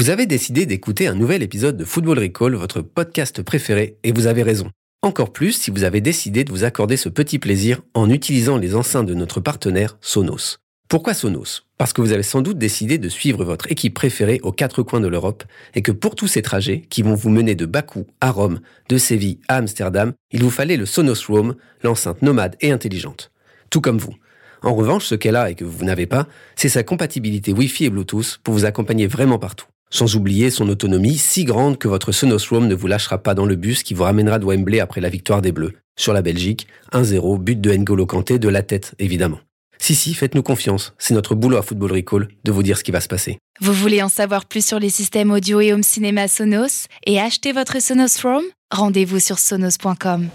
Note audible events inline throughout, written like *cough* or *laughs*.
Vous avez décidé d'écouter un nouvel épisode de Football Recall, votre podcast préféré, et vous avez raison. Encore plus si vous avez décidé de vous accorder ce petit plaisir en utilisant les enceintes de notre partenaire Sonos. Pourquoi Sonos? Parce que vous avez sans doute décidé de suivre votre équipe préférée aux quatre coins de l'Europe et que pour tous ces trajets qui vont vous mener de Bakou à Rome, de Séville à Amsterdam, il vous fallait le Sonos Roam, l'enceinte nomade et intelligente. Tout comme vous. En revanche, ce qu'elle a et que vous n'avez pas, c'est sa compatibilité Wi-Fi et Bluetooth pour vous accompagner vraiment partout. Sans oublier son autonomie si grande que votre Sonos Roam ne vous lâchera pas dans le bus qui vous ramènera de Wembley après la victoire des Bleus. Sur la Belgique, 1-0, but de N'Golo Kanté de la tête, évidemment. Si, si, faites-nous confiance. C'est notre boulot à Football Recall de vous dire ce qui va se passer. Vous voulez en savoir plus sur les systèmes audio et home cinéma Sonos et acheter votre Sonos Roam Rendez-vous sur sonos.com.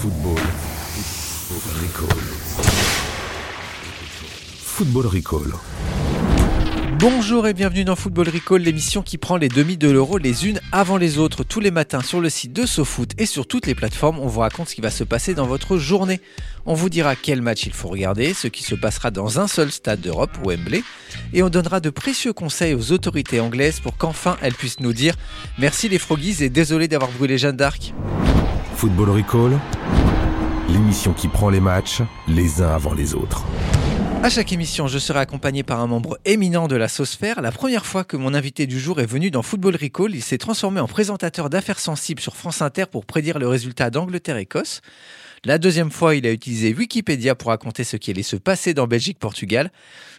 Football. Recall. Football Recall. Bonjour et bienvenue dans Football Recall, l'émission qui prend les demi de l'euro les unes avant les autres. Tous les matins sur le site de SoFoot et sur toutes les plateformes, on vous raconte ce qui va se passer dans votre journée. On vous dira quel match il faut regarder, ce qui se passera dans un seul stade d'Europe, Wembley, et on donnera de précieux conseils aux autorités anglaises pour qu'enfin elles puissent nous dire merci les Froggies et désolé d'avoir brûlé Jeanne d'Arc. Football Recall, l'émission qui prend les matchs les uns avant les autres. À chaque émission, je serai accompagné par un membre éminent de la Sauce-Faire. La première fois que mon invité du jour est venu dans Football Recall, il s'est transformé en présentateur d'affaires sensibles sur France Inter pour prédire le résultat d'Angleterre-Écosse. La deuxième fois, il a utilisé Wikipédia pour raconter ce qui allait se passer dans Belgique-Portugal.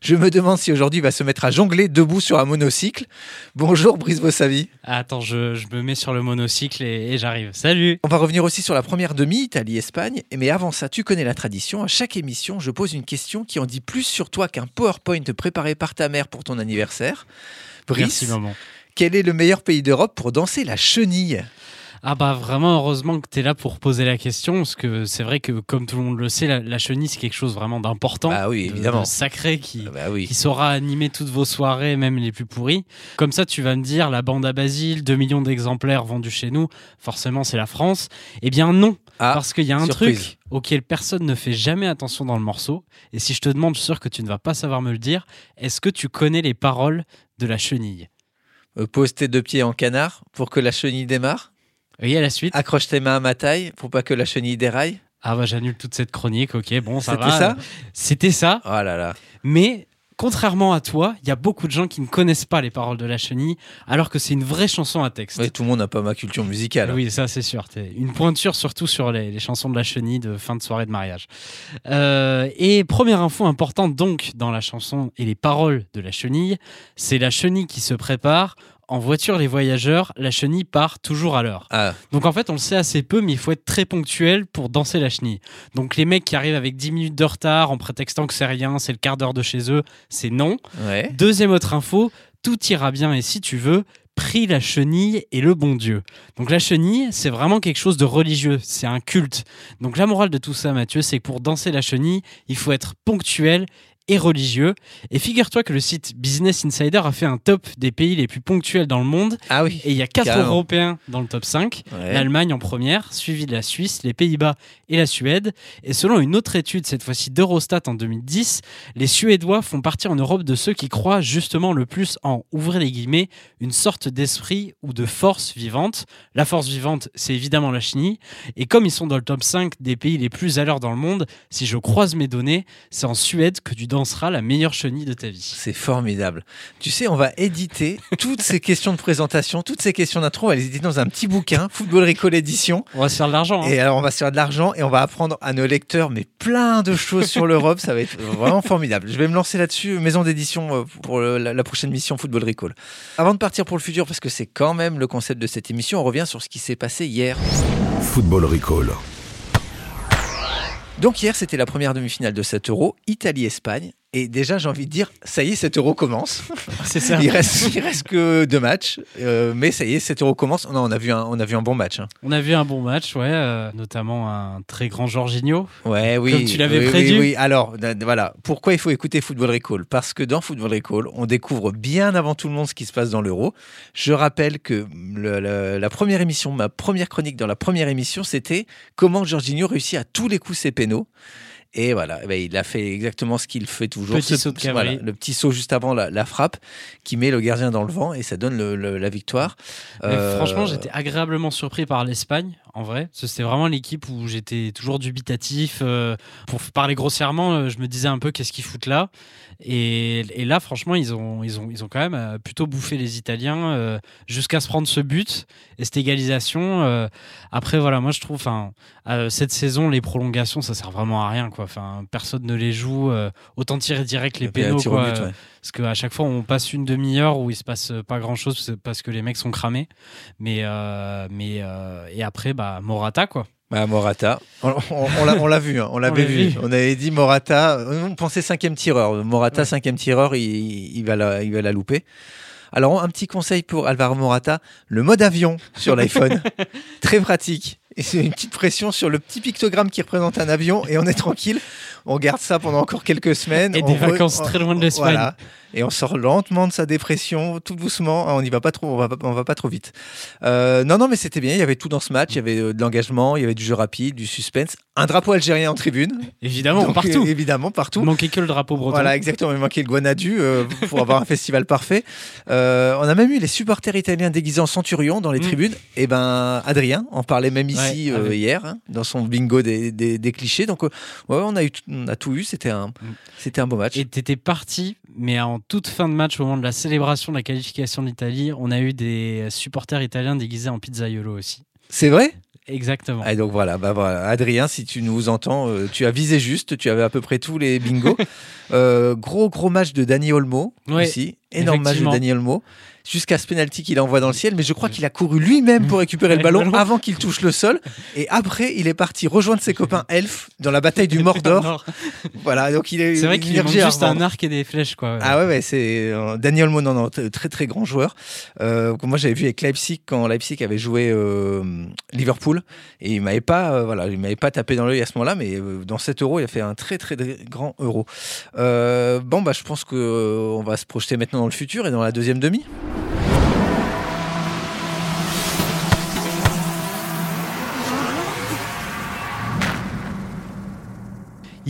Je me demande si aujourd'hui il va se mettre à jongler debout sur un monocycle. Bonjour Brice Bossavi. Attends, je, je me mets sur le monocycle et, et j'arrive. Salut On va revenir aussi sur la première demi, Italie-Espagne. Mais avant ça, tu connais la tradition. À chaque émission, je pose une question qui en dit plus sur toi qu'un PowerPoint préparé par ta mère pour ton anniversaire. Brice, Merci maman. quel est le meilleur pays d'Europe pour danser la chenille? Ah bah vraiment heureusement que tu es là pour poser la question parce que c'est vrai que comme tout le monde le sait la, la chenille c'est quelque chose vraiment d'important, Ah oui, de- évidemment. de sacré qui Ah Bah oui. qui saura animer toutes vos soirées, même les plus pourries. Comme ça, tu vas me dire, la bande à Basile, 2 millions d'exemplaires vendus chez nous, forcément c'est la France. Eh bien non, Ah, parce qu'il y a un surprise. truc auquel personne ne fait jamais attention dans le morceau. Et si je te demande, je suis sûr que tu ne vas pas savoir me le dire, est-ce que tu connais les paroles de la chenille? Euh, pose tes deux pieds en canard pour que la chenille démarre? Oui, à la suite. Accroche tes mains à ma taille pour pas que la chenille déraille. Ah bah j'annule toute cette chronique, ok, bon ça C'était ça C'était ça, Oh là là. mais contrairement à toi, il y a beaucoup de gens qui ne connaissent pas les paroles de la chenille, alors que c'est une vraie chanson à texte. Ouais, tout le monde n'a pas ma culture musicale. Oui, ça c'est sûr. T'es une pointure surtout sur les, les chansons de la chenille de fin de soirée de mariage. Euh, et première info importante donc dans la chanson et les paroles de la chenille, c'est la chenille qui se prépare. En voiture, les voyageurs, la chenille part toujours à l'heure. Ah, Donc en fait, on le sait assez peu, mais il faut être très ponctuel pour danser la chenille. Donc les mecs qui arrivent avec 10 minutes de retard en prétextant que c'est rien, c'est le quart d'heure de chez eux, c'est non. ouais. Deuxième autre info, tout ira bien et si tu veux, prie la chenille et le bon Dieu. Donc la chenille, c'est vraiment quelque chose de religieux, c'est un culte. Donc la morale de tout ça, Mathieu, c'est que pour danser la chenille, il faut être ponctuel et religieux. Et figure-toi que le site Business Insider a fait un top des pays les plus ponctuels dans le monde. Ah oui. Et il y a quatre. Européens dans le top 5. Ouais. L'Allemagne en première, suivi de la Suisse, les Pays-Bas et la Suède. Et selon une autre étude, cette fois-ci d'Eurostat en 2010, les Suédois font partie en Europe de ceux qui croient justement le plus en, ouvrez les guillemets, une sorte d'esprit ou de force vivante. La force vivante, c'est évidemment la chenille. Et comme ils sont dans le top 5 des pays les plus à l'heure dans le monde, si je croise mes données, c'est en Suède que tu danseras la meilleure chenille de ta vie. C'est formidable. Tu sais, on va éditer toutes ces questions de présentation, toutes ces questions d'intro, on va les éditer dans un petit bouquin, Football Recall Edition. On va se faire de l'argent. hein. Et alors, on va se faire de l'argent et on va apprendre à nos lecteurs, mais plein de choses sur l'Europe. Ça va être vraiment formidable. Je vais me lancer là-dessus, maison d'édition euh, pour le- la, la prochaine mission Football Recall. Avant de partir pour le futur, parce que c'est quand même le concept de cette émission, on revient sur ce qui s'est passé hier. Football Recall. Donc hier, c'était la première demi-finale de 7 euros, Italie-Espagne. Et déjà, j'ai envie de dire, ça y est, 7 euros commence. *laughs* C'est ça. Il reste, il reste que deux matchs, euh, mais ça y est, 7 euros commence. Non, on a vu un, on a vu un bon match. hein. On a vu un bon match, ouais, euh, notamment un très grand Jorginho. Ouais, oui. Comme tu l'avais oui, oui, prédit. Oui, Alors, d- d- voilà. Pourquoi il faut écouter Football Recall? Parce que dans Football Recall, on découvre bien avant tout le monde ce qui se passe dans l'Euro. Je rappelle que le- le- la première émission, ma première chronique dans la première émission, c'était comment Jorginho réussit à tous les coups ses pénaux. Et voilà, eh ben, il a fait exactement ce qu'il fait toujours. Petit Ce- saut de voilà, le petit saut juste avant la, la frappe qui met le gardien dans le vent et ça donne le- le- la victoire. Euh, franchement, j'étais agréablement surpris par l'Espagne, en vrai. C'était vraiment l'équipe où j'étais toujours dubitatif. euh, pour parler grossièrement, euh, je me disais un peu qu'est-ce qu'ils foutent là. Et, et là, franchement, ils ont, ils, ont, ils ont quand même euh, plutôt bouffé les Italiens euh, jusqu'à se prendre ce but et cette égalisation. euh, après, voilà, moi je trouve, enfin, cette saison, les prolongations, ça sert vraiment à rien, quoi. Enfin, personne ne les joue. autant tirer direct les pénaux, quoi. but, ouais. Parce qu'à chaque fois, on passe une demi-heure où il se passe pas grand-chose parce que les mecs sont cramés. Mais, mais et après, bah, Morata, quoi. Bah, Morata, on, on- on l'a- on l'a vu, hein, on l'avait l'a vu. vu. On avait dit Morata, on pensait cinquième tireur. Morata, Ouais. cinquième tireur, il, il va la, il va la louper. Alors, un petit conseil pour Alvaro Morata, le mode avion sur l'iPhone, *laughs* très pratique. Et c'est une petite pression sur le petit pictogramme qui représente un avion et on est tranquille. On garde ça pendant encore quelques semaines. Et On des vacances on- très loin de l'Espagne. Voilà. Et on sort lentement de sa dépression, tout doucement. On n'y va pas trop, on va, on va pas trop vite. Euh, non, non, mais c'était bien. Il y avait tout dans ce match. Il y avait euh, de l'engagement, il y avait du jeu rapide, du suspense, un drapeau algérien en tribune. Évidemment, Donc, partout. euh, évidemment, partout. Il manquait que le drapeau breton. Voilà, exactement. Il manquait le Guanadu euh, pour avoir un *laughs* festival parfait. On a même eu les supporters italiens déguisés en centurion dans les Mm. tribunes. Et ben, Adrien en parlait même ici Ouais, hier, hein, dans son bingo des, des- des clichés. Donc, ouais, on a, eu, tout- on a tout eu. C'était un, c'était un beau match. Et t'étais parti, mais en toute fin de match, au moment de la célébration de la qualification de l'Italie, on a eu des supporters italiens déguisés en pizzaiolo aussi. C'est vrai? Exactement. Et donc voilà, bah voilà, Adrien, si tu nous entends, euh, tu as visé juste, tu avais à peu près tous les bingos. *laughs* Euh, gros gros match de Dani Olmo Ouais, aussi, énorme match de effectivement. Dani Olmo. Jusqu'à ce penalty qu'il envoie dans le ciel, mais je crois qu'il a couru lui-même pour récupérer le ballon avant qu'il touche le sol. Et après, il est parti rejoindre ses copains elfes dans la bataille du *laughs* Mordor. *laughs* Voilà, donc il est. C'est vrai qu'il manque juste un arc et des flèches, quoi. Ah ouais, ouais c'est euh, Daniel Olmo, non, non, très très grand joueur. Euh, moi j'avais vu avec Leipzig quand Leipzig avait joué euh, Liverpool et il m'avait pas, euh, voilà, il m'avait pas tapé dans l'œil à ce moment-là, mais dans 7 euros, il a fait un très très très grand euro. Bon bah je pense que on va se projeter maintenant dans le futur et dans la deuxième demi.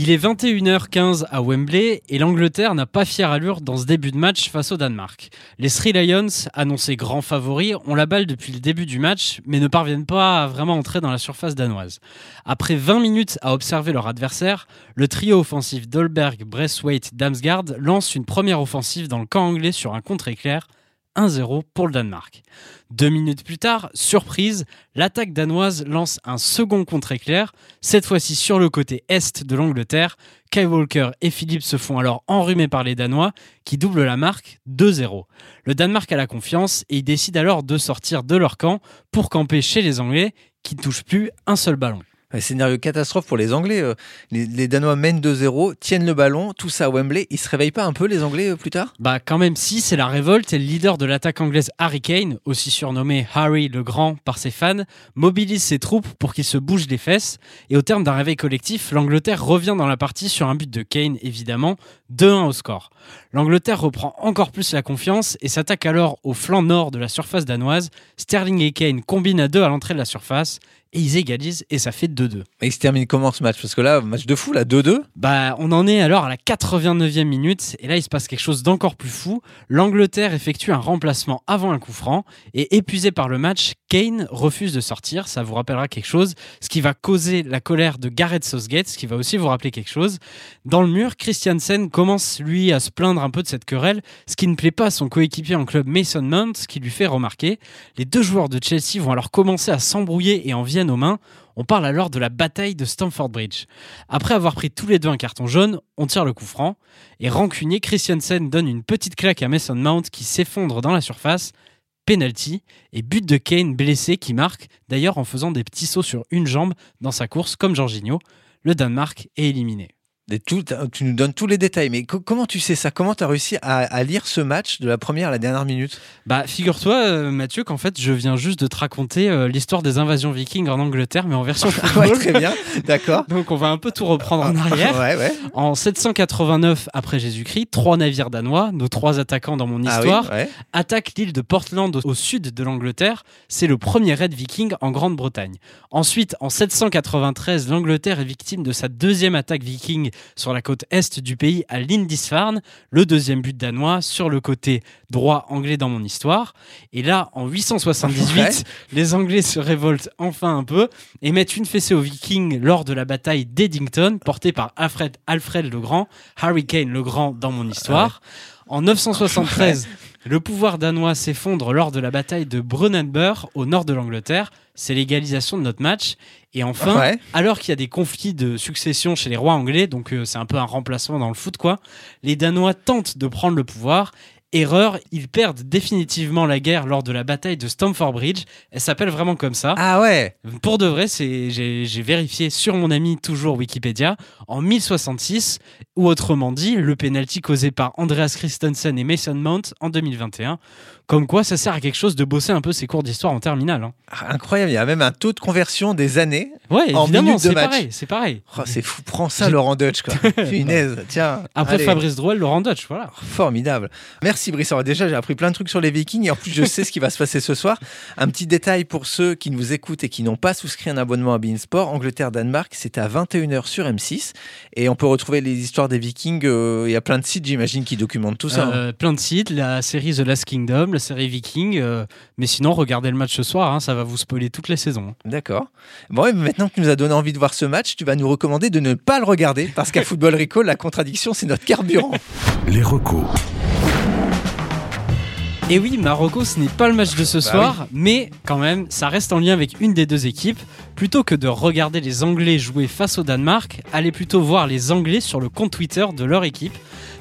Il est 21h15 à Wembley et l'Angleterre n'a pas fière allure dans ce début de match face au Danemark. Les Three Lions, annoncés grands favoris, ont la balle depuis le début du match mais ne parviennent pas à vraiment entrer dans la surface danoise. Après 20 minutes à observer leur adversaire, le trio offensif Dolberg, Braithwaite, Damsgaard lance une première offensive dans le camp anglais sur un contre-éclair 1-0 pour le Danemark. Deux minutes plus tard, surprise, l'attaque danoise lance un second contre-éclair, cette fois-ci sur le côté est de l'Angleterre. Kyle Walker et Philippe se font alors enrhumer par les Danois, qui doublent la marque 2-0. Le Danemark a la confiance et il décide alors de sortir de leur camp pour camper chez les Anglais, qui ne touchent plus un seul ballon. Scénario catastrophe pour les Anglais. euh, les, les Danois mènent 2-0, tiennent le ballon, tout ça à Wembley. Ils se réveillent pas un peu les Anglais euh, plus tard? Bah quand même si, c'est la révolte et le leader de l'attaque anglaise Harry Kane, aussi surnommé Harry le Grand par ses fans, mobilise ses troupes pour qu'ils se bougent les fesses et au terme d'un réveil collectif, l'Angleterre revient dans la partie sur un but de Kane évidemment, 2-1 au score. L'Angleterre reprend encore plus la confiance et s'attaque alors au flanc nord de la surface danoise. Sterling et Kane combinent à deux à l'entrée de la surface et ils égalisent et ça fait 2-2. Et il se termine comment ce match? Parce que là, match de fou, là, 2-2. Bah, on en est alors à la 89e minute et là il se passe quelque chose d'encore plus fou. L'Angleterre effectue un remplacement avant un coup franc et épuisé par le match, Kane refuse de sortir. Ça vous rappellera quelque chose, ce qui va causer la colère de Gareth Southgate, ce qui va aussi vous rappeler quelque chose. Dans le mur, Christiansen commence lui à se plaindre un peu de cette querelle, ce qui ne plaît pas à son coéquipier en club Mason Mount, ce qui lui fait remarquer. Les deux joueurs de Chelsea vont alors commencer à s'embrouiller et en viennent aux mains. On parle alors de la bataille de Stamford Bridge. Après avoir pris tous les deux un carton jaune, on tire le coup franc. Et rancunier, Christiansen donne une petite claque à Mason Mount qui s'effondre dans la surface. Penalty et but de Kane blessé qui marque, d'ailleurs en faisant des petits sauts sur une jambe dans sa course comme Jorginho. Le Danemark est éliminé. Tout- tu nous donnes tous les détails, mais co- comment tu sais ça? Comment tu as réussi à, à lire ce match de la première à la dernière minute? Bah, figure-toi, euh, Mathieu, qu'en fait, je viens juste de te raconter euh, l'histoire des invasions vikings en Angleterre, mais en version *laughs* Ouais, football. très bien, d'accord. *laughs* Donc, on va un peu tout reprendre en arrière. Ouais, ouais. En 789 après Jésus-Christ, trois navires danois, nos trois attaquants dans mon Ah oui, histoire, ouais. attaquent l'île de Portland au, au sud de l'Angleterre. C'est le premier raid viking en Grande-Bretagne. Ensuite, en 793, l'Angleterre est victime de sa deuxième attaque viking sur la côte est du pays à Lindisfarne, le deuxième but danois sur le côté droit anglais dans mon histoire. Et là, en 878, Ouais. les Anglais se révoltent enfin un peu et mettent une fessée aux Vikings lors de la bataille d'Eddington, portée par Alfred, Alfred le Grand, Harry Kane le Grand dans mon histoire. En 973, le pouvoir danois s'effondre lors de la bataille de Brunanburh au nord de l'Angleterre. C'est l'égalisation de notre match. Et enfin, Ouais. alors qu'il y a des conflits de succession chez les rois anglais, donc euh, c'est un peu un remplacement dans le foot, quoi, les Danois tentent de prendre le pouvoir. Erreur, ils perdent définitivement la guerre lors de la bataille de Stamford Bridge. Elle s'appelle vraiment comme ça. Ah ouais Pour de vrai, c'est j'ai vérifié sur mon ami toujours Wikipédia en 1066 ou autrement dit le penalty causé par Andreas Christensen et Mason Mount en 2021. Comme quoi, ça sert à quelque chose de bosser un peu ses cours d'histoire en terminale. hein. Ah, Incroyable, il y a même un taux de conversion des années. Ouais, En minutes de c'est match. pareil, c'est pareil. Oh, c'est fou, prends ça Laurent Dutch quoi. *laughs* Tiens. Après allez. Fabrice Drouel, Laurent Dutch, voilà. Formidable. Merci Brice. Alors déjà, j'ai appris plein de trucs sur les Vikings et en plus, je sais ce qui va se passer ce soir. Un petit détail pour ceux qui nous écoutent et qui n'ont pas souscrit un abonnement à Beansport. Angleterre-Danemark, c'est à 21h sur M6 et on peut retrouver les histoires des Vikings. euh, Il y a plein de sites, j'imagine, qui documentent tout ça. hein. Euh, plein de sites, la série The Last Kingdom, la série Viking. euh, mais sinon, regardez le match ce soir, hein, ça va vous spoiler toutes les saisons. D'accord. Bon, et maintenant que tu nous as donné envie de voir ce match, tu vas nous recommander de ne pas le regarder parce qu'à Football Recall, la contradiction, c'est notre carburant. Les recos. Et oui, Marocco, ce n'est pas le match de ce Bah soir, mais quand même, ça reste en lien avec une des deux équipes. Plutôt que de regarder les Anglais jouer face au Danemark, allez plutôt voir les Anglais sur le compte Twitter de leur équipe.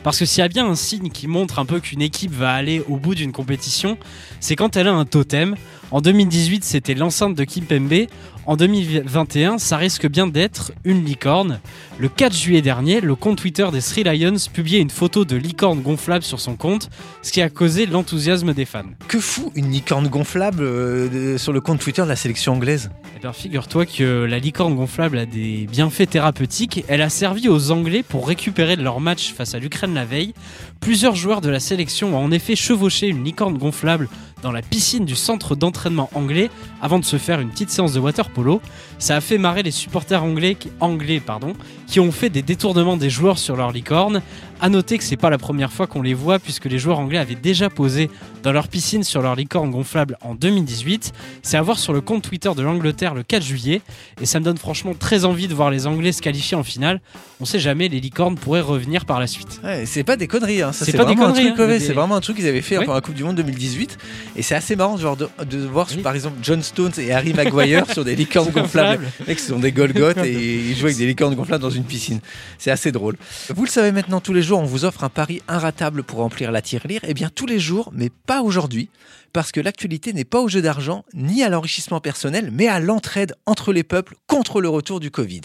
Parce que s'il y a bien un signe qui montre un peu qu'une équipe va aller au bout d'une compétition, c'est quand elle a un totem. En 2018, c'était l'enceinte de Kimpembe. En 2021, ça risque bien d'être une licorne. Le 4 juillet dernier, le compte Twitter des Three Lions publiait une photo de licorne gonflable sur son compte, ce qui a causé l'enthousiasme des fans. Que fout une licorne gonflable euh, sur le compte Twitter de la sélection anglaise Eh bien, figure-toi que la licorne gonflable a des bienfaits thérapeutiques. Elle a servi aux Anglais pour récupérer de leur match face à l'Ukraine la veille. Plusieurs joueurs de la sélection ont en effet chevauché une licorne gonflable dans la piscine du centre d'entraînement anglais avant de se faire une petite séance de water polo. Ça a fait marrer les supporters anglais qui, anglais, pardon, qui ont fait des détournements des joueurs sur leur licorne. À noter que c'est pas la première fois qu'on les voit puisque les joueurs anglais avaient déjà posé dans leur piscine sur leur licorne gonflable en 2018. C'est à voir sur le compte Twitter de l'Angleterre le 4 juillet et ça me donne franchement très envie de voir les Anglais se qualifier en finale. On sait jamais, les licornes pourraient revenir par la suite. Ouais, c'est pas des conneries, hein. C'est pas des vraiment conneries, hein. ouais, Des- c'est vraiment un truc qu'ils avaient fait Oui. pour la Coupe du Monde 2018 et c'est assez marrant genre, de, de voir Oui. par exemple John Stones et Harry Maguire sur des licornes *laughs* gonflables. Les mecs, ce sont des Golgoth et *laughs* ils jouent avec des licornes gonflables dans une piscine. C'est assez drôle. Vous le savez maintenant, tous les jours, on vous offre un pari inratable pour remplir la tirelire. Eh bien, tous les jours, mais pas aujourd'hui, parce que l'actualité n'est pas au jeu d'argent, ni à l'enrichissement personnel, mais à l'entraide entre les peuples contre le retour du Covid.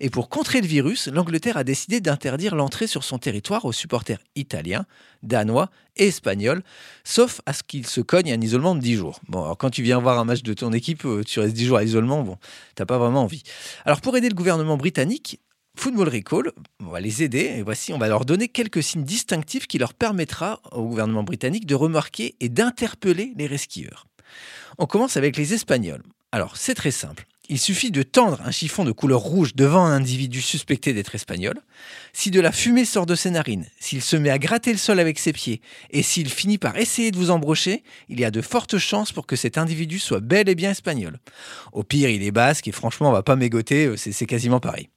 Et pour contrer le virus, l'Angleterre a décidé d'interdire l'entrée sur son territoire aux supporters italiens, danois et espagnols, sauf à ce qu'ils se cognent un isolement de 10 jours. Bon, alors quand tu viens voir un match de ton équipe, euh, tu restes 10 jours à isolement, bon, t'as pas vraiment envie. Alors pour aider le gouvernement britannique, Football Recall, on va les aider et voici, on va leur donner quelques signes distinctifs qui leur permettra au gouvernement britannique de remarquer et d'interpeller les resquilleurs. On commence avec les Espagnols. Alors c'est très simple. Il suffit de tendre un chiffon de couleur rouge devant un individu suspecté d'être espagnol. Si de la fumée sort de ses narines, s'il se met à gratter le sol avec ses pieds et s'il finit par essayer de vous embrocher, il y a de fortes chances pour que cet individu soit bel et bien espagnol. Au pire, il est basque et franchement, on va pas mégoter, euh, c'est c'est quasiment pareil.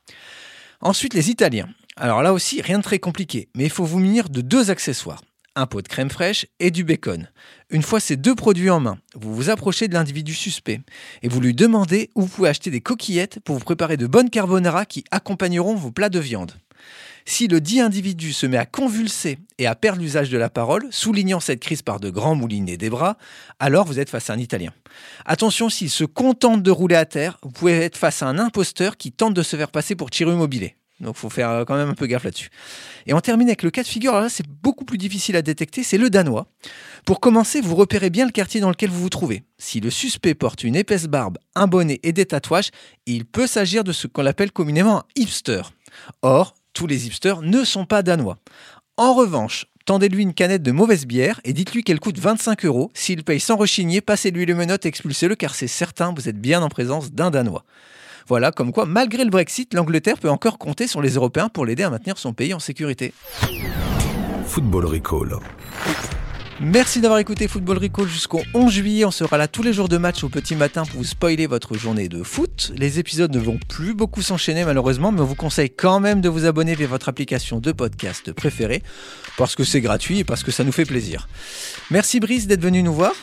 Ensuite, les Italiens. Alors là aussi, rien de très compliqué, mais il faut vous munir de deux accessoires. Un pot de crème fraîche et du bacon. Une fois ces deux produits en main, vous vous approchez de l'individu suspect et vous lui demandez où vous pouvez acheter des coquillettes pour vous préparer de bonnes carbonara qui accompagneront vos plats de viande. Si le dit individu se met à convulser et à perdre l'usage de la parole, soulignant cette crise par de grands moulinets des bras, alors vous êtes face à un Italien. Attention, s'il se contente de rouler à terre, vous pouvez être face à un imposteur qui tente de se faire passer pour Chiru Immobilier. Donc faut faire euh, quand même un peu gaffe là-dessus. Et on termine avec le cas de figure, alors là c'est beaucoup plus difficile à détecter, c'est le danois. Pour commencer, vous repérez bien le quartier dans lequel vous vous trouvez. Si le suspect porte une épaisse barbe, un bonnet et des tatouages, il peut s'agir de ce qu'on appelle communément un hipster. Or, tous les hipsters ne sont pas danois. En revanche, tendez-lui une canette de mauvaise bière et dites-lui qu'elle coûte 25 euros. S'il paye sans rechigner, passez-lui le menottes et expulsez-le car c'est certain, vous êtes bien en présence d'un danois. Voilà, comme quoi, malgré le Brexit, l'Angleterre peut encore compter sur les Européens pour l'aider à maintenir son pays en sécurité. Football Recall. Merci d'avoir écouté Football Recall jusqu'au 11 juillet. On sera là tous les jours de match au petit matin pour vous spoiler votre journée de foot. Les épisodes ne vont plus beaucoup s'enchaîner malheureusement, mais on vous conseille quand même de vous abonner via votre application de podcast préférée parce que c'est gratuit et parce que ça nous fait plaisir. Merci Brice d'être venu nous voir.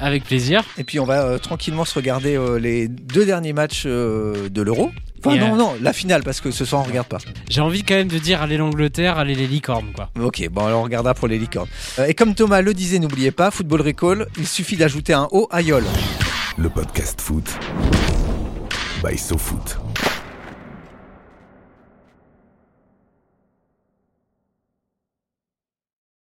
Avec plaisir. Et puis on va euh, tranquillement se regarder euh, les deux derniers matchs euh, de l'Euro. Enfin non, euh, non, la finale parce que ce soir on regarde pas. J'ai envie quand même de dire allez l'Angleterre, allez les licornes quoi. Ok, bon alors on regardera pour les licornes. Euh, et comme Thomas le disait, n'oubliez pas, Football Recall, il suffit d'ajouter un O à YOL. Le podcast foot. By SoFoot.